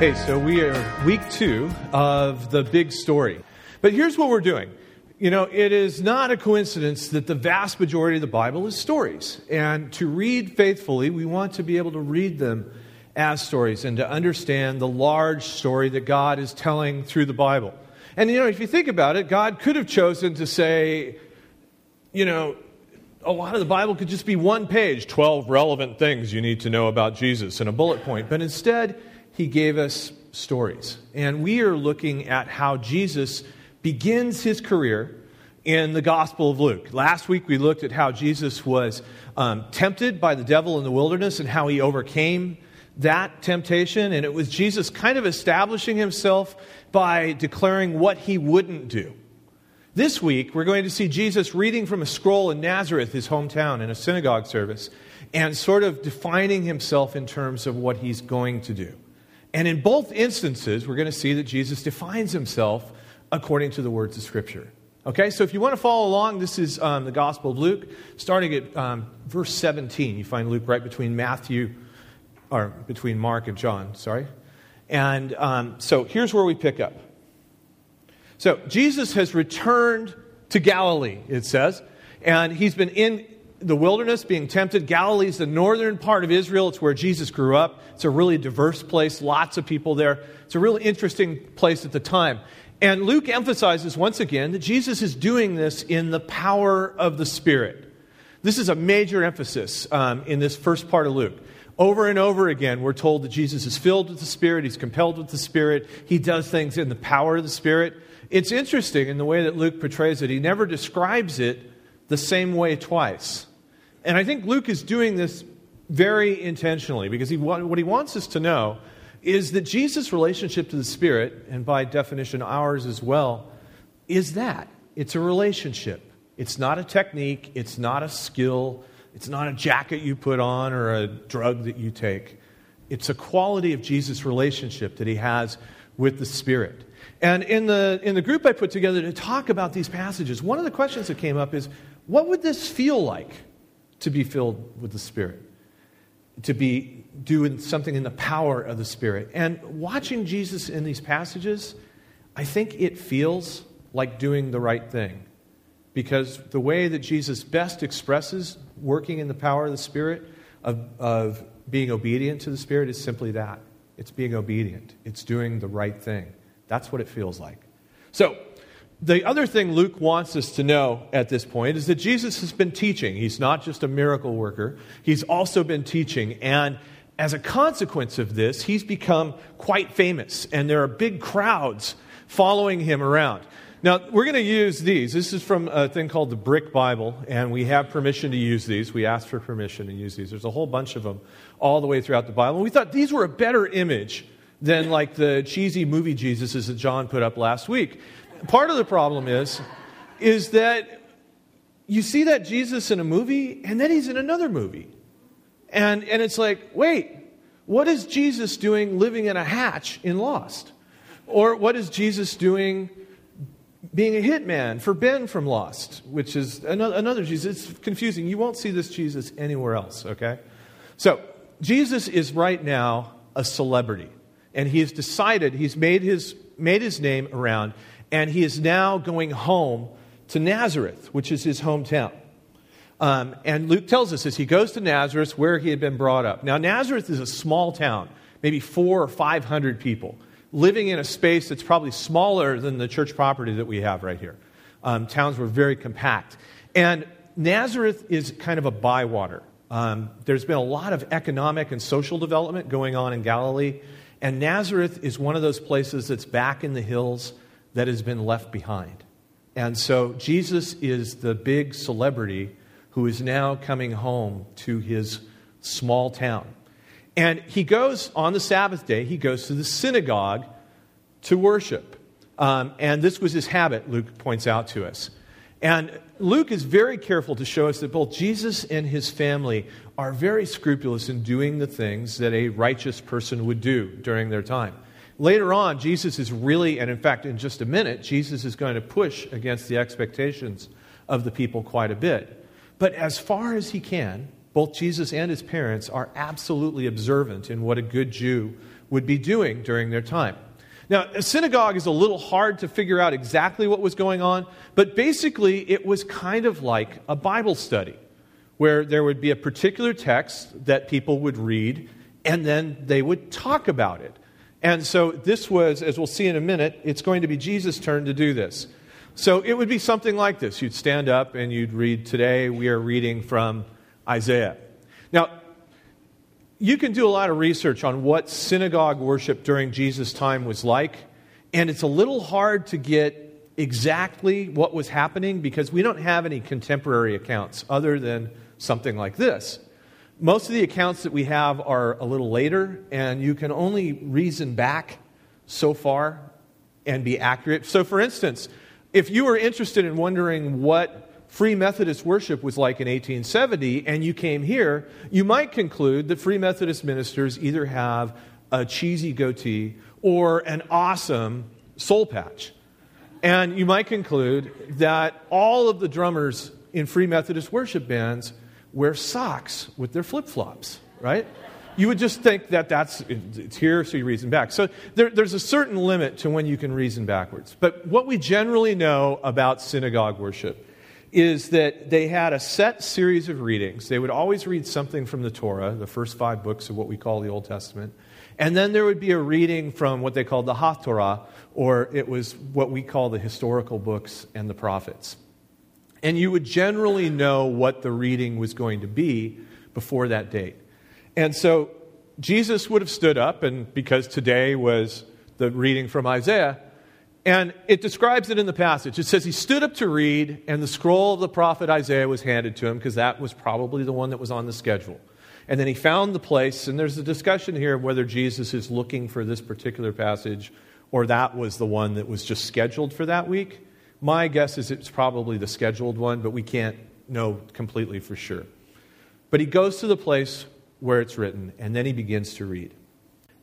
Hey, so we are week two of the big story. But here's what we're doing. You know, it is not a coincidence that the vast majority of the Bible is stories. And to read faithfully, we want to be able to read them as stories and to understand the large story that God is telling through the Bible. And, you know, if you think about it, God could have chosen to say, you know, a lot of the Bible could just be one page 12 relevant things you need to know about Jesus in a bullet point. But instead, he gave us stories. And we are looking at how Jesus begins his career in the Gospel of Luke. Last week we looked at how Jesus was um, tempted by the devil in the wilderness and how he overcame that temptation. And it was Jesus kind of establishing himself by declaring what he wouldn't do. This week, we're going to see Jesus reading from a scroll in Nazareth, his hometown, in a synagogue service, and sort of defining himself in terms of what he's going to do. And in both instances, we're going to see that Jesus defines himself according to the words of Scripture. Okay, so if you want to follow along, this is um, the Gospel of Luke, starting at um, verse 17. You find Luke right between Matthew, or between Mark and John, sorry. And um, so here's where we pick up. So Jesus has returned to Galilee, it says, and he's been in the wilderness being tempted. Galilee is the northern part of Israel. It's where Jesus grew up. It's a really diverse place, lots of people there. It's a really interesting place at the time. And Luke emphasizes once again that Jesus is doing this in the power of the Spirit. This is a major emphasis um, in this first part of Luke. Over and over again, we're told that Jesus is filled with the Spirit, he's compelled with the Spirit, he does things in the power of the Spirit. It's interesting in the way that Luke portrays it, he never describes it the same way twice. And I think Luke is doing this very intentionally because he, what he wants us to know is that Jesus' relationship to the Spirit, and by definition ours as well, is that it's a relationship. It's not a technique, it's not a skill, it's not a jacket you put on or a drug that you take. It's a quality of Jesus' relationship that he has with the Spirit. And in the, in the group I put together to talk about these passages, one of the questions that came up is what would this feel like? To be filled with the Spirit, to be doing something in the power of the Spirit. And watching Jesus in these passages, I think it feels like doing the right thing. Because the way that Jesus best expresses working in the power of the Spirit, of, of being obedient to the Spirit, is simply that it's being obedient, it's doing the right thing. That's what it feels like. So, the other thing Luke wants us to know at this point is that Jesus has been teaching. He's not just a miracle worker, he's also been teaching. And as a consequence of this, he's become quite famous, and there are big crowds following him around. Now, we're going to use these. This is from a thing called the Brick Bible, and we have permission to use these. We asked for permission to use these. There's a whole bunch of them all the way throughout the Bible. And we thought these were a better image than like the cheesy movie Jesuses that John put up last week part of the problem is, is that you see that Jesus in a movie, and then he's in another movie. And, and it's like, wait, what is Jesus doing living in a hatch in Lost? Or what is Jesus doing being a hitman for Ben from Lost, which is another, another Jesus? It's confusing. You won't see this Jesus anywhere else, okay? So, Jesus is right now a celebrity. And he has decided, he's made his, made his name around, and he is now going home to Nazareth, which is his hometown. Um, and Luke tells us as he goes to Nazareth, where he had been brought up. Now, Nazareth is a small town, maybe four or five hundred people, living in a space that's probably smaller than the church property that we have right here. Um, towns were very compact. And Nazareth is kind of a bywater. Um, there's been a lot of economic and social development going on in Galilee, and Nazareth is one of those places that's back in the hills that has been left behind. And so Jesus is the big celebrity who is now coming home to his small town. And he goes on the Sabbath day, he goes to the synagogue to worship. Um, and this was his habit, Luke points out to us. And Luke is very careful to show us that both Jesus and his family are very scrupulous in doing the things that a righteous person would do during their time. Later on, Jesus is really, and in fact, in just a minute, Jesus is going to push against the expectations of the people quite a bit. But as far as he can, both Jesus and his parents are absolutely observant in what a good Jew would be doing during their time. Now, a synagogue is a little hard to figure out exactly what was going on, but basically it was kind of like a Bible study where there would be a particular text that people would read and then they would talk about it. And so this was, as we'll see in a minute, it's going to be Jesus' turn to do this. So it would be something like this. You'd stand up and you'd read, Today we are reading from Isaiah. Now, you can do a lot of research on what synagogue worship during Jesus' time was like, and it's a little hard to get exactly what was happening because we don't have any contemporary accounts other than something like this. Most of the accounts that we have are a little later, and you can only reason back so far and be accurate. So, for instance, if you were interested in wondering what Free Methodist worship was like in 1870 and you came here, you might conclude that Free Methodist ministers either have a cheesy goatee or an awesome soul patch. And you might conclude that all of the drummers in Free Methodist worship bands wear socks with their flip flops, right? You would just think that that's it's here, so you reason back. So there, there's a certain limit to when you can reason backwards. But what we generally know about synagogue worship is that they had a set series of readings. They would always read something from the Torah, the first five books of what we call the Old Testament. And then there would be a reading from what they called the Haftorah, or it was what we call the historical books and the prophets. And you would generally know what the reading was going to be before that date. And so Jesus would have stood up, and because today was the reading from Isaiah, and it describes it in the passage. It says he stood up to read, and the scroll of the prophet Isaiah was handed to him because that was probably the one that was on the schedule. And then he found the place, and there's a discussion here of whether Jesus is looking for this particular passage or that was the one that was just scheduled for that week. My guess is it's probably the scheduled one, but we can't know completely for sure. But he goes to the place where it's written, and then he begins to read.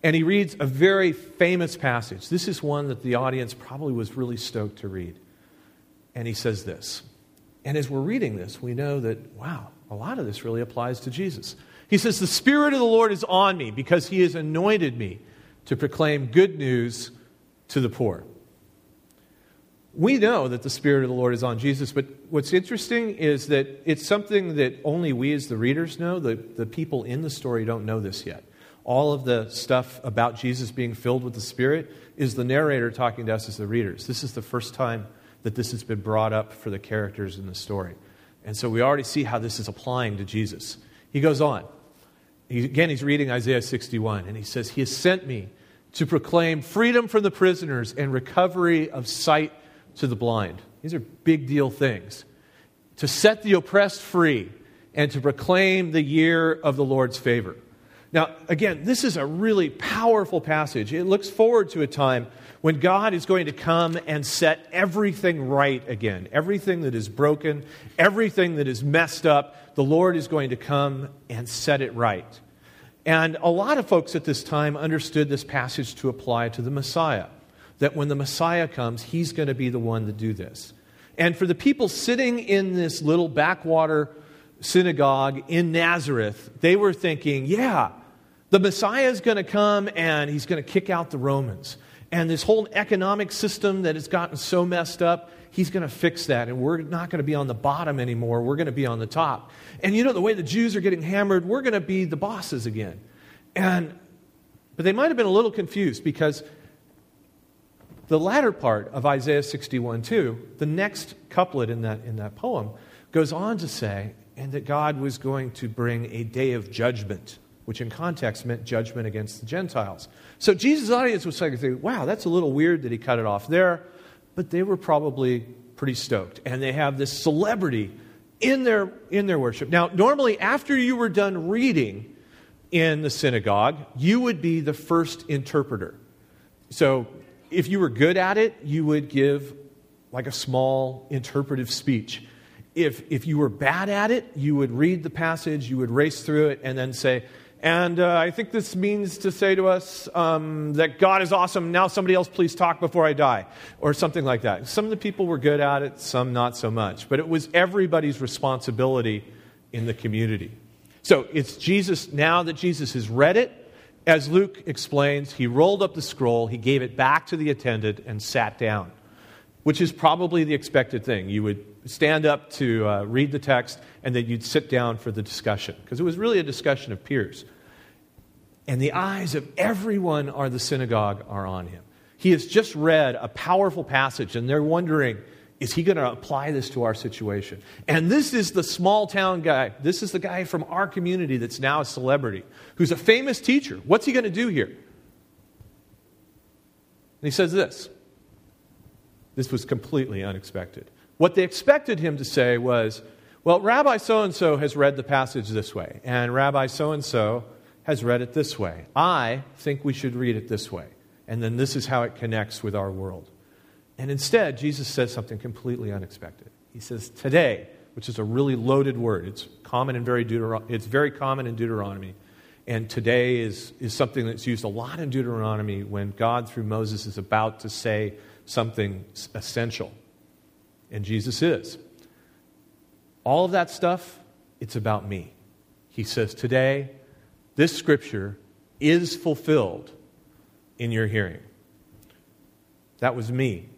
And he reads a very famous passage. This is one that the audience probably was really stoked to read. And he says this. And as we're reading this, we know that, wow, a lot of this really applies to Jesus. He says, The Spirit of the Lord is on me because he has anointed me to proclaim good news to the poor. We know that the Spirit of the Lord is on Jesus, but what's interesting is that it's something that only we as the readers know. The, the people in the story don't know this yet all of the stuff about Jesus being filled with the Spirit is the narrator talking to us as the readers. This is the first time that this has been brought up for the characters in the story. And so we already see how this is applying to Jesus. He goes on. He, again, he's reading Isaiah 61, and he says, He has sent me to proclaim freedom from the prisoners and recovery of sight to the blind. These are big deal things. To set the oppressed free and to proclaim the year of the Lord's favor. Now, again, this is a really powerful passage. It looks forward to a time when God is going to come and set everything right again. Everything that is broken, everything that is messed up, the Lord is going to come and set it right. And a lot of folks at this time understood this passage to apply to the Messiah. That when the Messiah comes, he's going to be the one to do this. And for the people sitting in this little backwater synagogue in Nazareth, they were thinking, yeah, the Messiah is going to come and he's going to kick out the Romans. And this whole economic system that has gotten so messed up, he's going to fix that. And we're not going to be on the bottom anymore. We're going to be on the top. And you know, the way the Jews are getting hammered, we're going to be the bosses again. And, but they might have been a little confused because the latter part of Isaiah 61 2, the next couplet in that, in that poem, goes on to say, and that God was going to bring a day of judgment, which in context meant judgment against the Gentiles. So Jesus' audience was like, wow, that's a little weird that he cut it off there, but they were probably pretty stoked. And they have this celebrity in their, in their worship. Now, normally, after you were done reading in the synagogue, you would be the first interpreter. So if you were good at it, you would give like a small interpretive speech if, if you were bad at it, you would read the passage, you would race through it, and then say, and uh, I think this means to say to us um, that God is awesome. Now, somebody else, please talk before I die, or something like that. Some of the people were good at it, some not so much. But it was everybody's responsibility in the community. So it's Jesus, now that Jesus has read it, As Luke explains, he rolled up the scroll, he gave it back to the attendant, and sat down, which is probably the expected thing. You would stand up to uh, read the text, and then you'd sit down for the discussion, because it was really a discussion of peers. And the eyes of everyone are the synagogue are on him. He has just read a powerful passage, and they're wondering, is he going to apply this to our situation? And this is the small town guy. This is the guy from our community that's now a celebrity, who's a famous teacher. What's he going to do here? And he says this. This was completely unexpected. What they expected him to say was, well, Rabbi so and so has read the passage this way, and Rabbi so and so has read it this way. I think we should read it this way. And then this is how it connects with our world. And instead, Jesus says something completely unexpected. He says, Today, which is a really loaded word. It's, common in very Deutero- it's very common in Deuteronomy. And today is, is something that's used a lot in Deuteronomy when God, through Moses, is about to say something essential. And Jesus is. All of that stuff, it's about me. He says, Today, this scripture is fulfilled in your hearing. That was me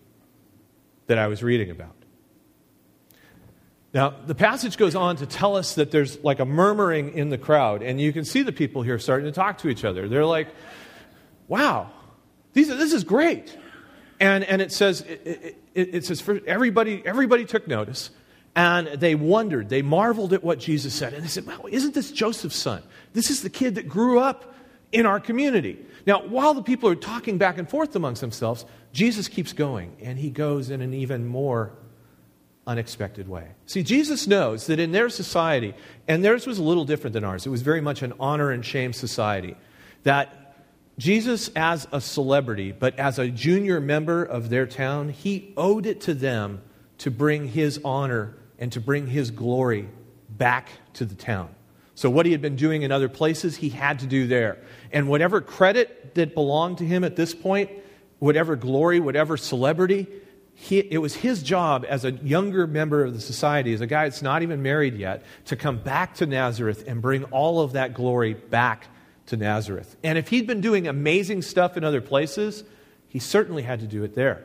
that I was reading about. Now, the passage goes on to tell us that there's like a murmuring in the crowd, and you can see the people here starting to talk to each other. They're like, wow, these this is great. And, and it says, it, it, it says for everybody, everybody took notice, and they wondered, they marveled at what Jesus said. And they said, wow, isn't this Joseph's son? This is the kid that grew up in our community. Now, while the people are talking back and forth amongst themselves, Jesus keeps going, and he goes in an even more unexpected way. See, Jesus knows that in their society, and theirs was a little different than ours, it was very much an honor and shame society, that Jesus, as a celebrity, but as a junior member of their town, he owed it to them to bring his honor and to bring his glory back to the town. So, what he had been doing in other places, he had to do there. And whatever credit that belonged to him at this point, whatever glory, whatever celebrity, he, it was his job as a younger member of the society, as a guy that's not even married yet, to come back to Nazareth and bring all of that glory back to Nazareth. And if he'd been doing amazing stuff in other places, he certainly had to do it there.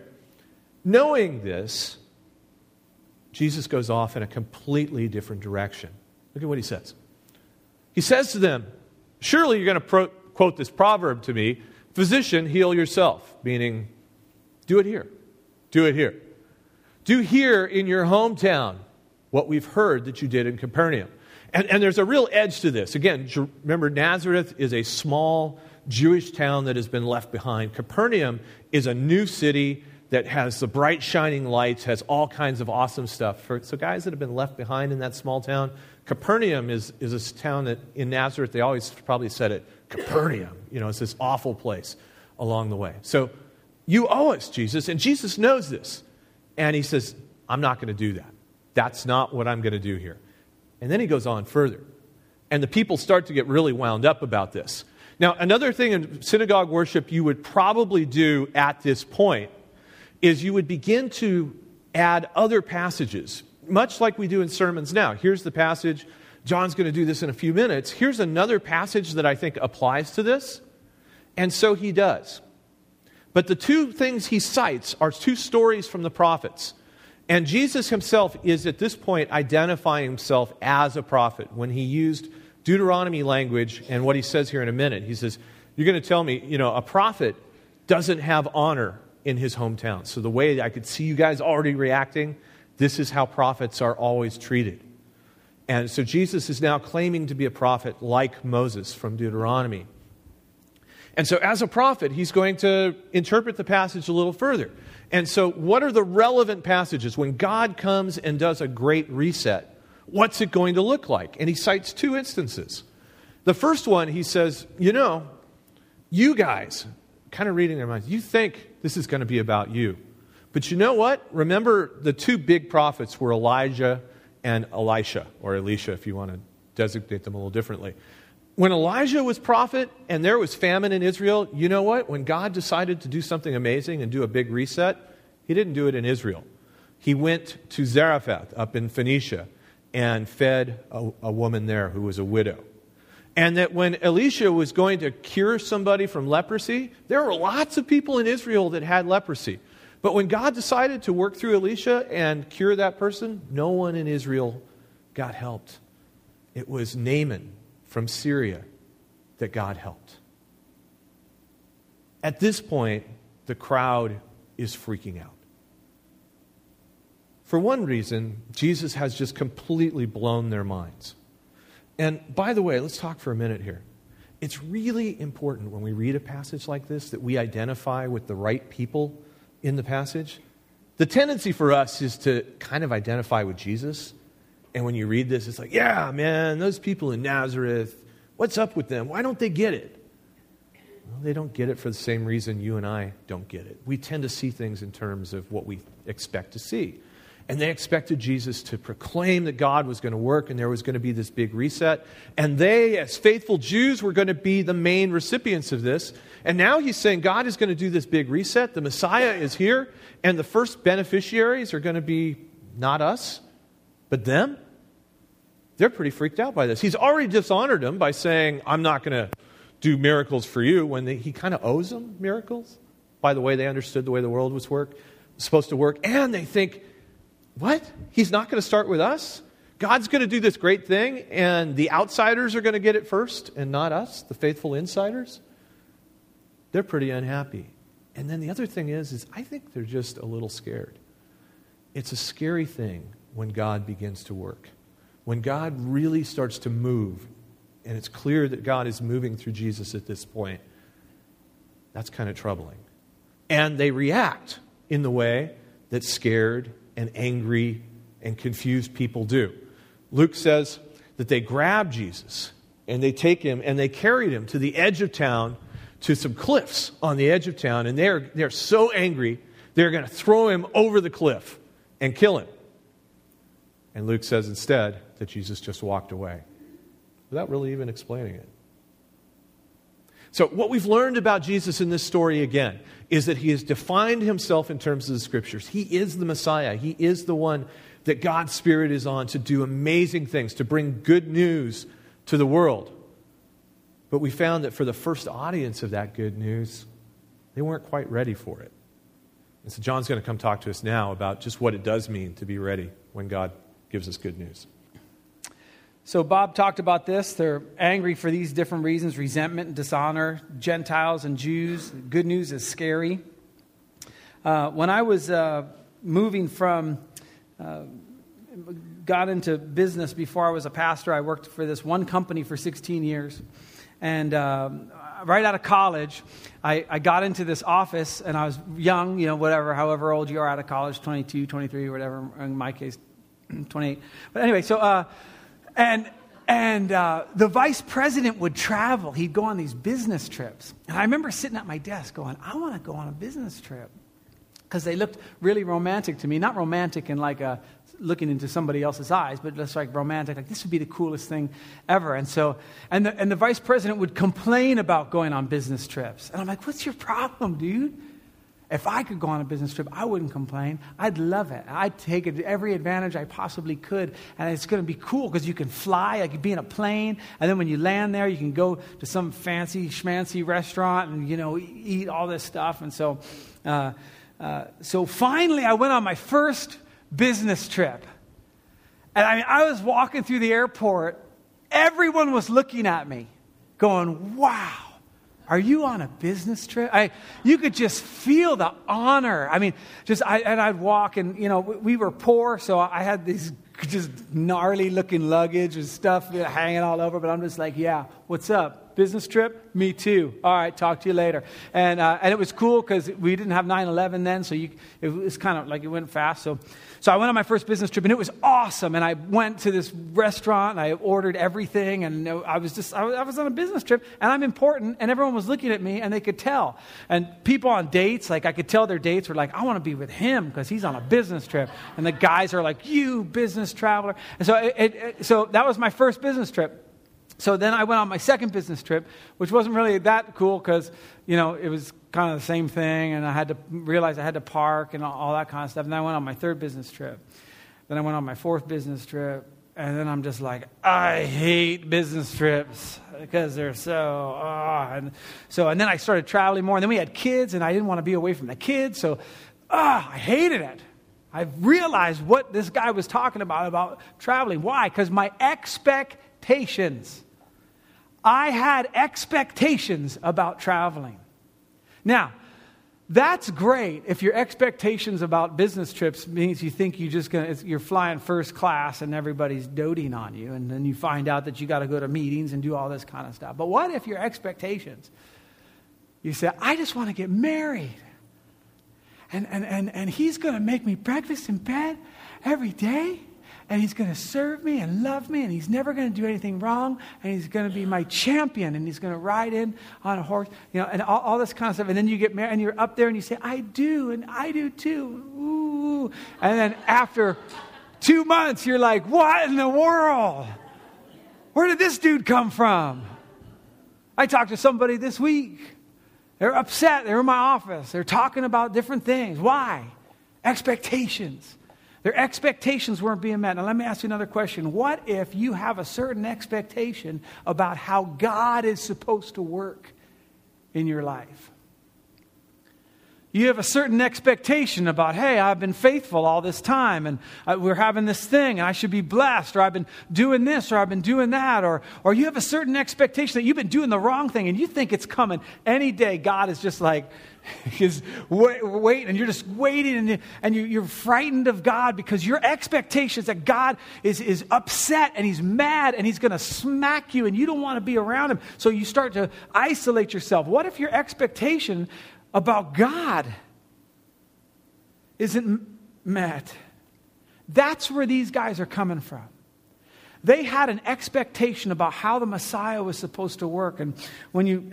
Knowing this, Jesus goes off in a completely different direction. Look at what he says. He says to them, Surely you're going to pro- quote this proverb to me Physician, heal yourself, meaning, do it here. Do it here. Do here in your hometown what we've heard that you did in Capernaum. And, and there's a real edge to this. Again, remember, Nazareth is a small Jewish town that has been left behind. Capernaum is a new city that has the bright, shining lights, has all kinds of awesome stuff. For, so, guys that have been left behind in that small town, Capernaum is, is a town that in Nazareth, they always probably said it Capernaum. You know, it's this awful place along the way. So you owe us, Jesus, and Jesus knows this. And he says, I'm not going to do that. That's not what I'm going to do here. And then he goes on further. And the people start to get really wound up about this. Now, another thing in synagogue worship you would probably do at this point is you would begin to add other passages, much like we do in sermons now. Here's the passage John's going to do this in a few minutes. Here's another passage that I think applies to this. And so he does. But the two things he cites are two stories from the prophets. And Jesus himself is at this point identifying himself as a prophet when he used Deuteronomy language and what he says here in a minute. He says, You're going to tell me, you know, a prophet doesn't have honor in his hometown. So the way I could see you guys already reacting, this is how prophets are always treated. And so Jesus is now claiming to be a prophet like Moses from Deuteronomy. And so, as a prophet, he's going to interpret the passage a little further. And so, what are the relevant passages? When God comes and does a great reset, what's it going to look like? And he cites two instances. The first one, he says, You know, you guys, kind of reading their minds, you think this is going to be about you. But you know what? Remember, the two big prophets were Elijah and Elisha, or Elisha if you want to designate them a little differently. When Elijah was prophet and there was famine in Israel, you know what? When God decided to do something amazing and do a big reset, he didn't do it in Israel. He went to Zarephath up in Phoenicia and fed a, a woman there who was a widow. And that when Elisha was going to cure somebody from leprosy, there were lots of people in Israel that had leprosy. But when God decided to work through Elisha and cure that person, no one in Israel got helped. It was Naaman from Syria that God helped. At this point, the crowd is freaking out. For one reason, Jesus has just completely blown their minds. And by the way, let's talk for a minute here. It's really important when we read a passage like this that we identify with the right people in the passage. The tendency for us is to kind of identify with Jesus. And when you read this, it's like, yeah, man, those people in Nazareth, what's up with them? Why don't they get it? Well, they don't get it for the same reason you and I don't get it. We tend to see things in terms of what we expect to see. And they expected Jesus to proclaim that God was going to work and there was going to be this big reset. And they, as faithful Jews, were going to be the main recipients of this. And now he's saying God is going to do this big reset. The Messiah is here. And the first beneficiaries are going to be not us, but them. They're pretty freaked out by this. He's already dishonored them by saying, I'm not going to do miracles for you when they, he kind of owes them miracles by the way they understood the way the world was work, supposed to work. And they think, what? He's not going to start with us? God's going to do this great thing, and the outsiders are going to get it first, and not us, the faithful insiders? They're pretty unhappy. And then the other thing is, is I think they're just a little scared. It's a scary thing when God begins to work. When God really starts to move, and it's clear that God is moving through Jesus at this point, that's kind of troubling. And they react in the way that scared and angry and confused people do. Luke says that they grabbed Jesus and they take him and they carried him to the edge of town to some cliffs on the edge of town and they're, they're so angry they're going to throw him over the cliff and kill him. And Luke says instead that Jesus just walked away without really even explaining it. So, what we've learned about Jesus in this story again is that he has defined himself in terms of the scriptures. He is the Messiah, he is the one that God's Spirit is on to do amazing things, to bring good news to the world. But we found that for the first audience of that good news, they weren't quite ready for it. And so John's going to come talk to us now about just what it does mean to be ready when God gives us good news. So, Bob talked about this. They're angry for these different reasons resentment and dishonor, Gentiles and Jews. Good news is scary. Uh, when I was uh, moving from, uh, got into business before I was a pastor, I worked for this one company for 16 years. And um, right out of college, I, I, got into this office, and I was young, you know, whatever, however old you are out of college 22, 23, whatever, in my case, 28. But anyway, so uh, and, and uh, the vice president would travel. He'd go on these business trips. And I remember sitting at my desk going, I want to go on a business trip. Because they looked really romantic to me. Not romantic in like a looking into somebody else's eyes, but just like romantic, like this would be the coolest thing ever. And so, and the, and the vice president would complain about going on business trips. And I'm like, what's your problem, dude? If I could go on a business trip, I wouldn't complain. I'd love it. I'd take every advantage I possibly could. And it's going to be cool because you can fly, like you be in a plane, and then when you land there, you can go to some fancy schmancy restaurant and, you know, eat all this stuff. And so, uh, uh, so finally, I went on my first business trip. And I mean, I was walking through the airport, everyone was looking at me, going, wow are you on a business trip? I, you could just feel the honor. I mean, just, I, and I'd walk, and, you know, we were poor, so I had these just gnarly looking luggage and stuff hanging all over, but I'm just like, yeah, what's up? Business trip? Me too. All right, talk to you later. And, uh, and it was cool because we didn't have 9 11 then, so you, it was kind of like it went fast. So so I went on my first business trip and it was awesome. And I went to this restaurant and I ordered everything. And I was just, I was on a business trip and I'm important. And everyone was looking at me and they could tell. And people on dates, like I could tell their dates were like, I want to be with him because he's on a business trip. And the guys are like, you business traveler. And so, it, it, so that was my first business trip. So then I went on my second business trip, which wasn't really that cool because, you know, it was kind of the same thing, and I had to realize I had to park and all, that kind of stuff. And then I went on my third business trip. Then I went on my fourth business trip. and then I'm just like, I hate business trips because they're so, oh. and so, and then I started traveling more, and then we had kids, and I didn't want to be away from the kids, so, ah, oh, I hated it. I realized what this guy was talking about about traveling. Why? Because my expectations. I had expectations about traveling. Now, that's great if your expectations about business trips means you think you're just gonna, you're flying first class and everybody's doting on you, and then you find out that you got to go to meetings and do all this kind of stuff. But what if your expectations, you say, I just want to get married, and, and, and, and he's going to make me breakfast in bed every day? And he's going to serve me and love me, and he's never going to do anything wrong, and he's going to be my champion, and he's going to ride in on a horse, you know, and all, all, this kind of stuff. And then you get married, and you're up there, and you say, I do, and I do too. Ooh. And then after two months, you're like, what in the world? Where did this dude come from? I talked to somebody this week. They're upset. They're in my office. They're talking about different things. Why? Expectations. Their expectations weren't being met. Now, let me ask you another question. What if you have a certain expectation about how God is supposed to work in your life? You have a certain expectation about, hey, I've been faithful all this time and uh, we're having this thing and I should be blessed, or I've been doing this, or I've been doing that, or, or you have a certain expectation that you've been doing the wrong thing and you think it's coming any day. God is just like, is wait, and you're just waiting and, and you're frightened of God because your expectation is that God is, is upset and he's mad and he's going to smack you and you don't want to be around him. So you start to isolate yourself. What if your expectation about God isn't met? That's where these guys are coming from they had an expectation about how the Messiah was supposed to work. And when you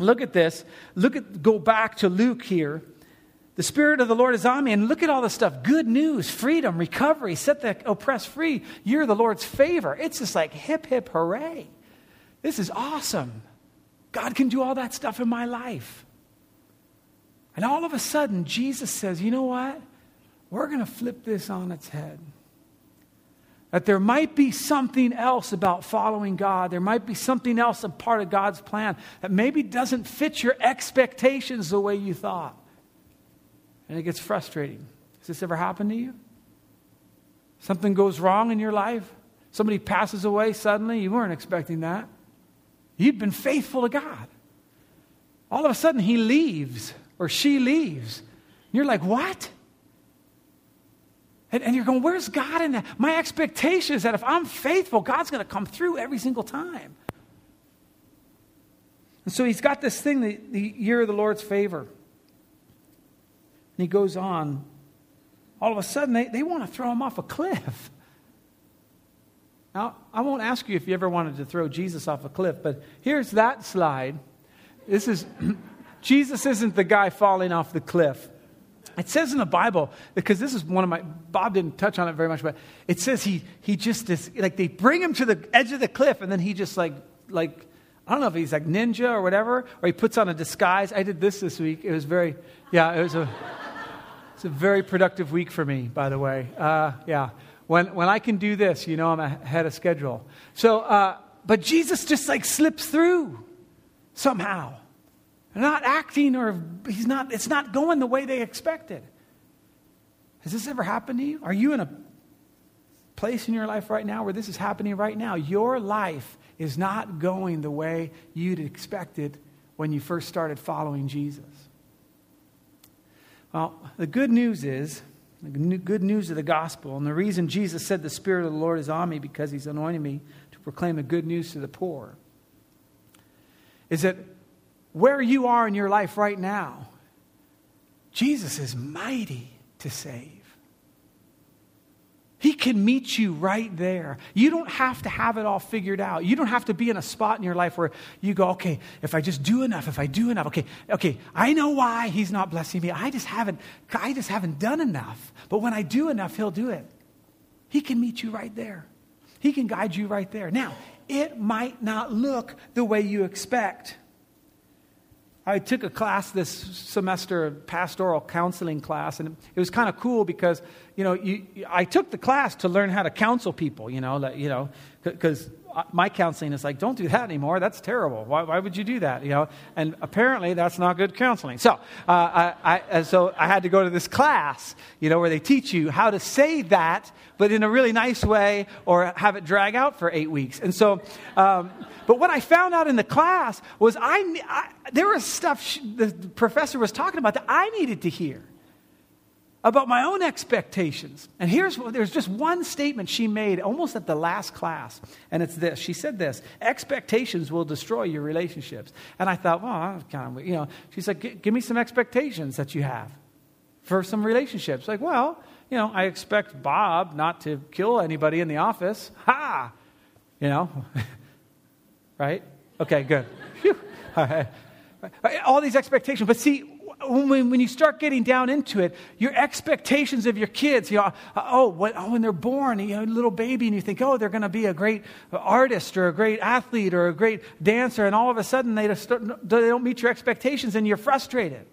Look at this. Look at go back to Luke here. The Spirit of the Lord is on me, and look at all this stuff good news, freedom, recovery, set the oppressed free. You're the Lord's favor. It's just like hip, hip, hooray. This is awesome. God can do all that stuff in my life. And all of a sudden, Jesus says, You know what? We're going to flip this on its head. That there might be something else about following God. There might be something else, a part of God's plan that maybe doesn't fit your expectations the way you thought. And it gets frustrating. Has this ever happened to you? Something goes wrong in your life? Somebody passes away suddenly? You weren't expecting that. You'd been faithful to God. All of a sudden, he leaves or she leaves. You're like, what? And, and you're going, where's God in that? My expectation is that if I'm faithful, God's going to come through every single time. And so he's got this thing, the, the year of the Lord's favor. And he goes on. All of a sudden, they, they want to throw him off a cliff. Now, I won't ask you if you ever wanted to throw Jesus off a cliff, but here's that slide. This is, Jesus isn't the guy falling off the cliff. It says in the Bible, because this is one of my, Bob didn't touch on it very much, but it says he, he just is, like they bring him to the edge of the cliff and then he just like, like, I don't know if he's like ninja or whatever, or he puts on a disguise. I did this this week. It was very, yeah, it was a, it's a very productive week for me, by the way. Uh, yeah. When, when I can do this, you know I'm ahead of schedule. So, uh, but Jesus just like slips through somehow not acting or he's not, it's not going the way they expected. Has this ever happened to you? Are you in a place in your life right now where this is happening right now? Your life is not going the way you'd expected when you first started following Jesus. Well, the good news is, the good news of the gospel, and the reason Jesus said the Spirit of the Lord is on me because he's anointing me to proclaim the good news to the poor, is that where you are in your life right now, Jesus is mighty to save. He can meet you right there. You don't have to have it all figured out. You don't have to be in a spot in your life where you go, okay, if I just do enough, if I do enough, okay, okay, I know why he's not blessing me. I just haven't, I just haven't done enough. But when I do enough, he'll do it. He can meet you right there. He can guide you right there. Now, it might not look the way you expect. I took a class this semester, a pastoral counseling class, and it was kind of cool because, you know, you, I took the class to learn how to counsel people, you know, like, you know, because my counseling is like, don't do that anymore. That's terrible. Why, why would you do that? You know, and apparently that's not good counseling. So, uh, I, I, so I had to go to this class, you know, where they teach you how to say that, but in a really nice way, or have it drag out for eight weeks. And so, um, but what I found out in the class was I, I there was stuff she, the professor was talking about that I needed to hear about my own expectations. And here's what there's just one statement she made almost at the last class, and it's this. She said this: "Expectations will destroy your relationships." And I thought, well, I'm kind of, you know, she said, "Give me some expectations that you have for some relationships." Like, well, you know, I expect Bob not to kill anybody in the office. Ha, you know, right? Okay, good. All these expectations, but see, when, when you start getting down into it, your expectations of your kids, you know, uh, oh, what, oh when they're born, you know, a little baby, and you think, oh, they're going to be a great artist or a great athlete or a great dancer, and all of a sudden they, start, they don't meet your expectations and you're frustrated.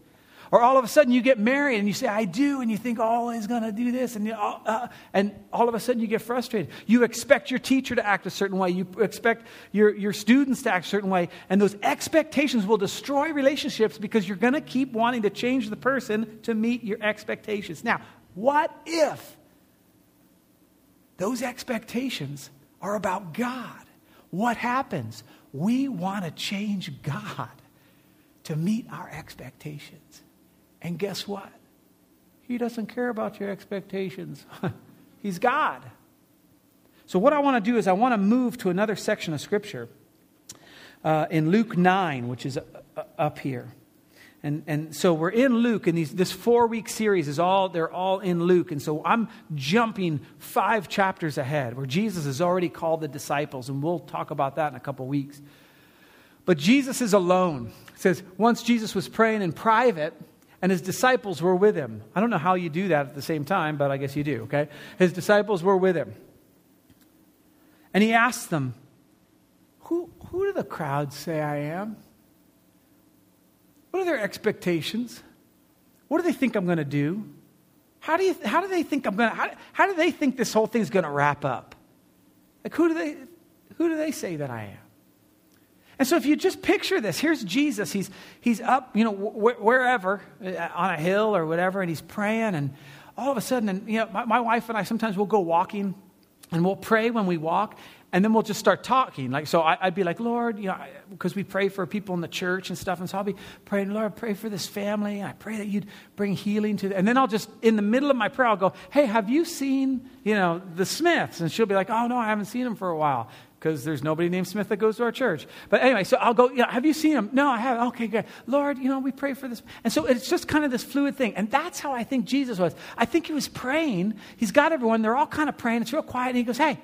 Or all of a sudden you get married and you say, I do, and you think, oh, he's going to do this. And, you uh, and all of a sudden you get frustrated. You expect your teacher to act a certain way, you expect your, your students to act a certain way, and those expectations will destroy relationships because you're going to keep wanting to change the person to meet your expectations. Now, what if those expectations are about God? What happens? We want to change God to meet our expectations. And guess what? He doesn't care about your expectations. He's God. So, what I want to do is, I want to move to another section of Scripture uh, in Luke 9, which is uh, uh, up here. And, and so we're in Luke, and these, this four week series is all, they're all in Luke. And so I'm jumping five chapters ahead where Jesus has already called the disciples, and we'll talk about that in a couple weeks. But Jesus is alone. It says, once Jesus was praying in private, and his disciples were with him. I don't know how you do that at the same time, but I guess you do, okay? His disciples were with him. And he asked them, Who, who do the crowds say I am? What are their expectations? What do they think I'm going to do? How do, you, how do they think I'm going to, how, how do they think this whole thing's going to wrap up? Like, who do they, who do they say that I am? And so if you just picture this, here's Jesus. He's, he's up, you know, wh- wherever, uh, on a hill or whatever, and he's praying. And all of a sudden, and, you know, my, my wife and I sometimes will go walking and we'll pray when we walk and then we'll just start talking. Like, so I, would be like, Lord, you know, because we pray for people in the church and stuff. And so I'll be praying, Lord, pray for this family. I pray that you'd bring healing to them. And then I'll just, in the middle of my prayer, I'll go, hey, have you seen, you know, the Smiths? And she'll be like, oh, no, I haven't seen them for a while because there's nobody named Smith that goes to our church. But anyway, so I'll go, yeah, have you seen him? No, I haven't. Okay, good. Lord, you know, we pray for this. And so it's just kind of this fluid thing. And that's how I think Jesus was. I think he was praying. He's got everyone. They're all kind of praying. It's real quiet. And he goes, hey,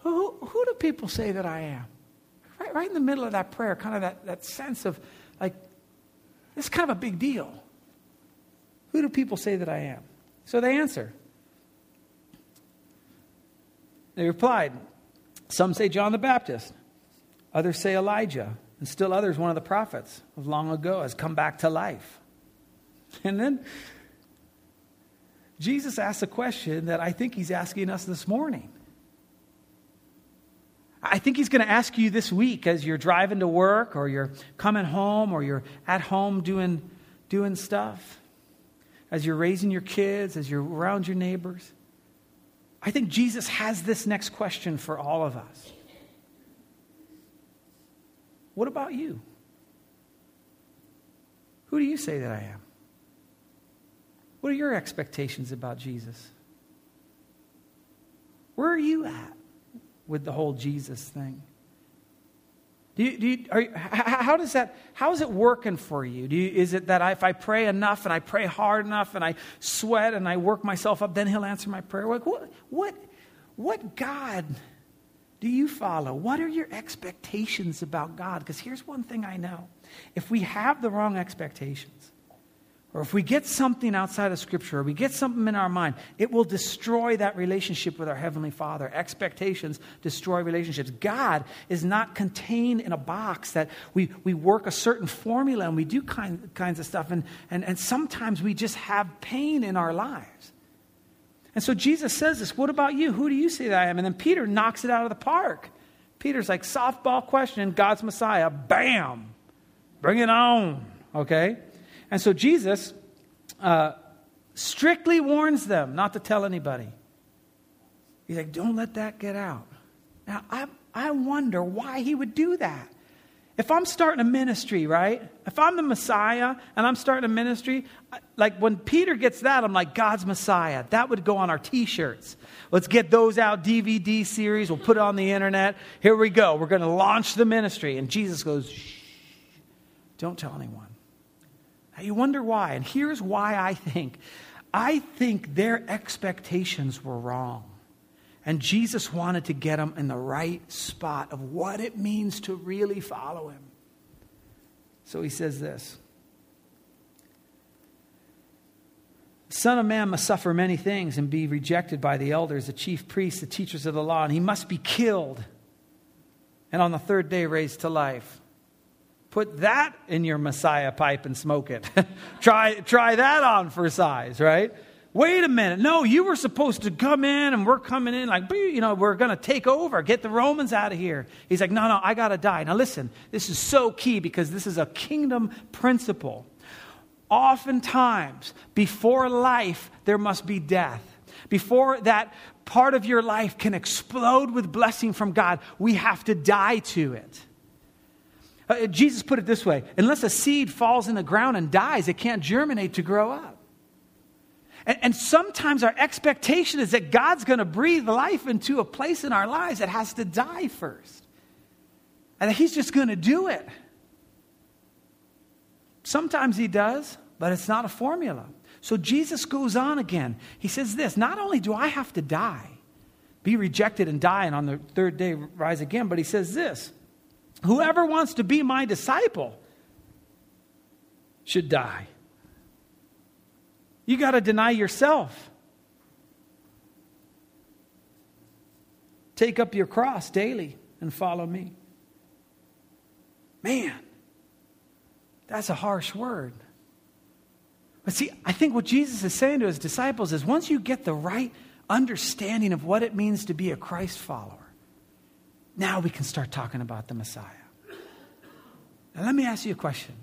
who, who do people say that I am? Right, right in the middle of that prayer, kind of that, that sense of like, this is kind of a big deal. Who do people say that I am? So they answer. They replied, some say John the Baptist, others say Elijah, and still others, one of the prophets of long ago, has come back to life. And then Jesus asks a question that I think he's asking us this morning. I think he's going to ask you this week as you're driving to work or you're coming home or you're at home doing, doing stuff, as you're raising your kids, as you're around your neighbors. I think Jesus has this next question for all of us. What about you? Who do you say that I am? What are your expectations about Jesus? Where are you at with the whole Jesus thing? Do you, do you, you, how does that, how is it working for you? you? Is it that if I pray enough and I pray hard enough and I sweat and I work myself up, then he'll answer my prayer? Like, what, what, what God do you follow? What are your expectations about God? Because here's one thing I know. If we have the wrong expectations, or if we get something outside of Scripture, or we get something in our mind, it will destroy that relationship with our Heavenly Father. Expectations destroy relationships. God is not contained in a box that we, we work a certain formula and we do kind, kinds of stuff, and, and, and sometimes we just have pain in our lives. And so Jesus says this What about you? Who do you say that I am? And then Peter knocks it out of the park. Peter's like, softball question, God's Messiah. Bam! Bring it on. Okay? And so Jesus uh, strictly warns them not to tell anybody. He's like, don't let that get out. Now, I, I wonder why he would do that. If I'm starting a ministry, right? If I'm the Messiah and I'm starting a ministry, like when Peter gets that, I'm like, God's Messiah. That would go on our t shirts. Let's get those out, DVD series. We'll put it on the internet. Here we go. We're going to launch the ministry. And Jesus goes, Shh, don't tell anyone. You wonder why. And here's why I think I think their expectations were wrong. And Jesus wanted to get them in the right spot of what it means to really follow him. So he says this Son of Man must suffer many things and be rejected by the elders, the chief priests, the teachers of the law, and he must be killed and on the third day raised to life. Put that in your Messiah pipe and smoke it. try, try that on for size, right? Wait a minute. No, you were supposed to come in and we're coming in like, you know, we're going to take over, get the Romans out of here. He's like, no, no, I got to die. Now listen, this is so key because this is a kingdom principle. Oftentimes, before life, there must be death. Before that part of your life can explode with blessing from God, we have to die to it. Uh, Jesus put it this way unless a seed falls in the ground and dies, it can't germinate to grow up. And, and sometimes our expectation is that God's going to breathe life into a place in our lives that has to die first. And that He's just going to do it. Sometimes He does, but it's not a formula. So Jesus goes on again. He says this Not only do I have to die, be rejected and die, and on the third day rise again, but He says this Whoever wants to be my disciple should die. You got to deny yourself. Take up your cross daily and follow me. Man, that's a harsh word. But see, I think what Jesus is saying to his disciples is once you get the right understanding of what it means to be a Christ follower, now we can start talking about the Messiah. Now, let me ask you a question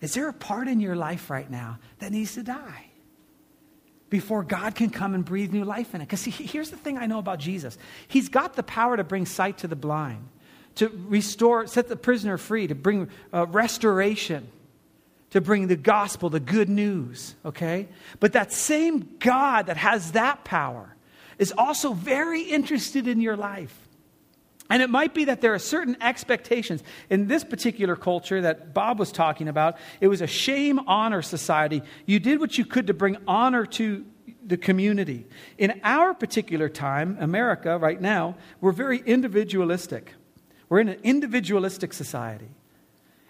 Is there a part in your life right now that needs to die? Before God can come and breathe new life in it. Because here's the thing I know about Jesus He's got the power to bring sight to the blind, to restore, set the prisoner free, to bring uh, restoration, to bring the gospel, the good news, okay? But that same God that has that power is also very interested in your life. And it might be that there are certain expectations. In this particular culture that Bob was talking about, it was a shame honor society. You did what you could to bring honor to the community. In our particular time, America, right now, we're very individualistic. We're in an individualistic society.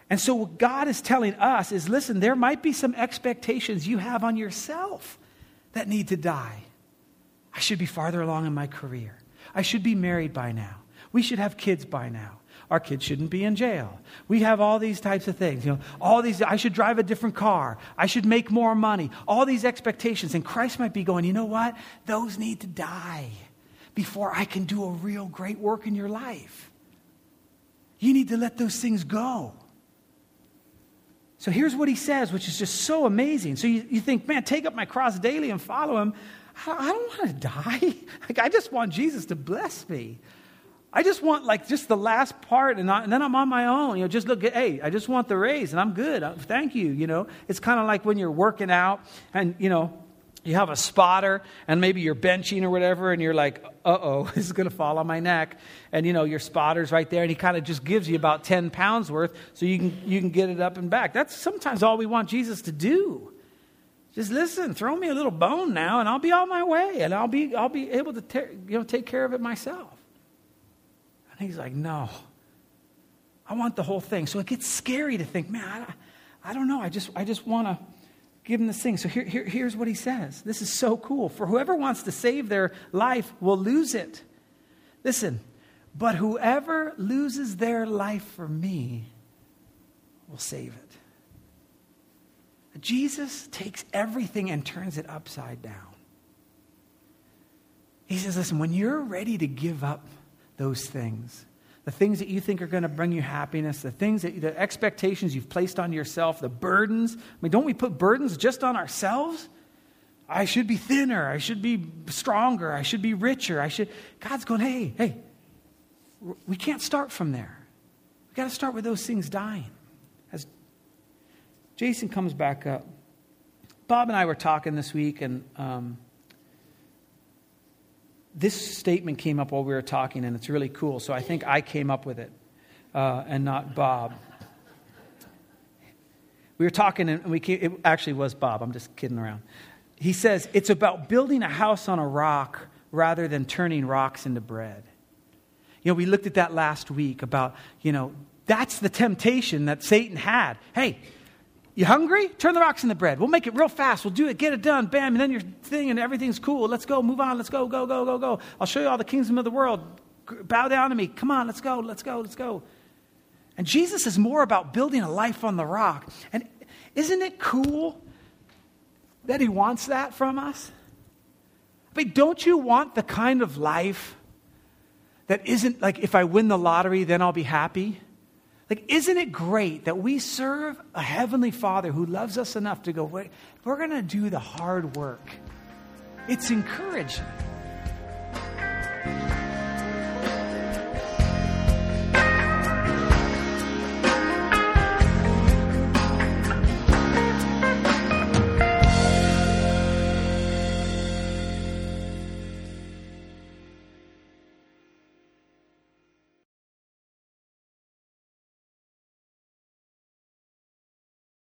And so, what God is telling us is listen, there might be some expectations you have on yourself that need to die. I should be farther along in my career. I should be married by now. We should have kids by now. Our kids shouldn't be in jail. We have all these types of things. You know, all these, I should drive a different car. I should make more money. All these expectations. And Christ might be going, you know what? Those need to die before I can do a real great work in your life. You need to let those things go. So here's what he says, which is just so amazing. So you, you think, man, take up my cross daily and follow him. I, don't want to die. Like, I just want Jesus to bless me. I just want like just the last part, and, I, and, then I'm on my own. You know, just look at, hey, I just want the raise, and I'm good. Uh, thank you. You know, it's kind of like when you're working out, and you know, you have a spotter, and maybe you're benching or whatever, and you're like, uh oh, this is to fall on my neck, and you know, your spotter's right there, and he kind of just gives you about ten pounds worth, so you can you can get it up and back. That's sometimes all we want Jesus to do. Just listen, throw me a little bone now, and I'll be on my way, and I'll be I'll be able to you know take care of it myself. And he's like, No, I want the whole thing. So it gets scary to think, man, I, I don't know. I just, I just want to give him this thing. So here, here, here's what he says. This is so cool. For whoever wants to save their life will lose it. Listen, but whoever loses their life for me will save it. Jesus takes everything and turns it upside down. He says, listen, when you're ready to give up those things, the things that you think are going to bring you happiness, the things that the expectations you've placed on yourself, the burdens. I mean, don't we put burdens just on ourselves? I should be thinner. I should be stronger. I should be richer. I should. God's going, hey, hey, we can't start from there. We've got to start with those things dying. As Jason comes back up, Bob and I were talking this week, and um, this statement came up while we were talking, and it's really cool. So I think I came up with it uh, and not Bob. We were talking, and we came, it actually was Bob. I'm just kidding around. He says it's about building a house on a rock rather than turning rocks into bread. You know, we looked at that last week about, you know, that's the temptation that Satan had. Hey, you hungry? Turn the rocks into bread. We'll make it real fast. We'll do it. Get it done. Bam. And then your thing and everything's cool. Let's go. Move on. Let's go. Go, go, go, go. I'll show you all the kingdom of the world. Bow down to me. Come on. Let's go. Let's go. Let's go. And Jesus is more about building a life on the rock. And isn't it cool that he wants that from us? I mean, don't you want the kind of life that isn't like if I win the lottery, then I'll be happy? Like, isn't it great that we serve a heavenly Father who loves us enough to go, we're, we're going to do the hard work? It's encouraging.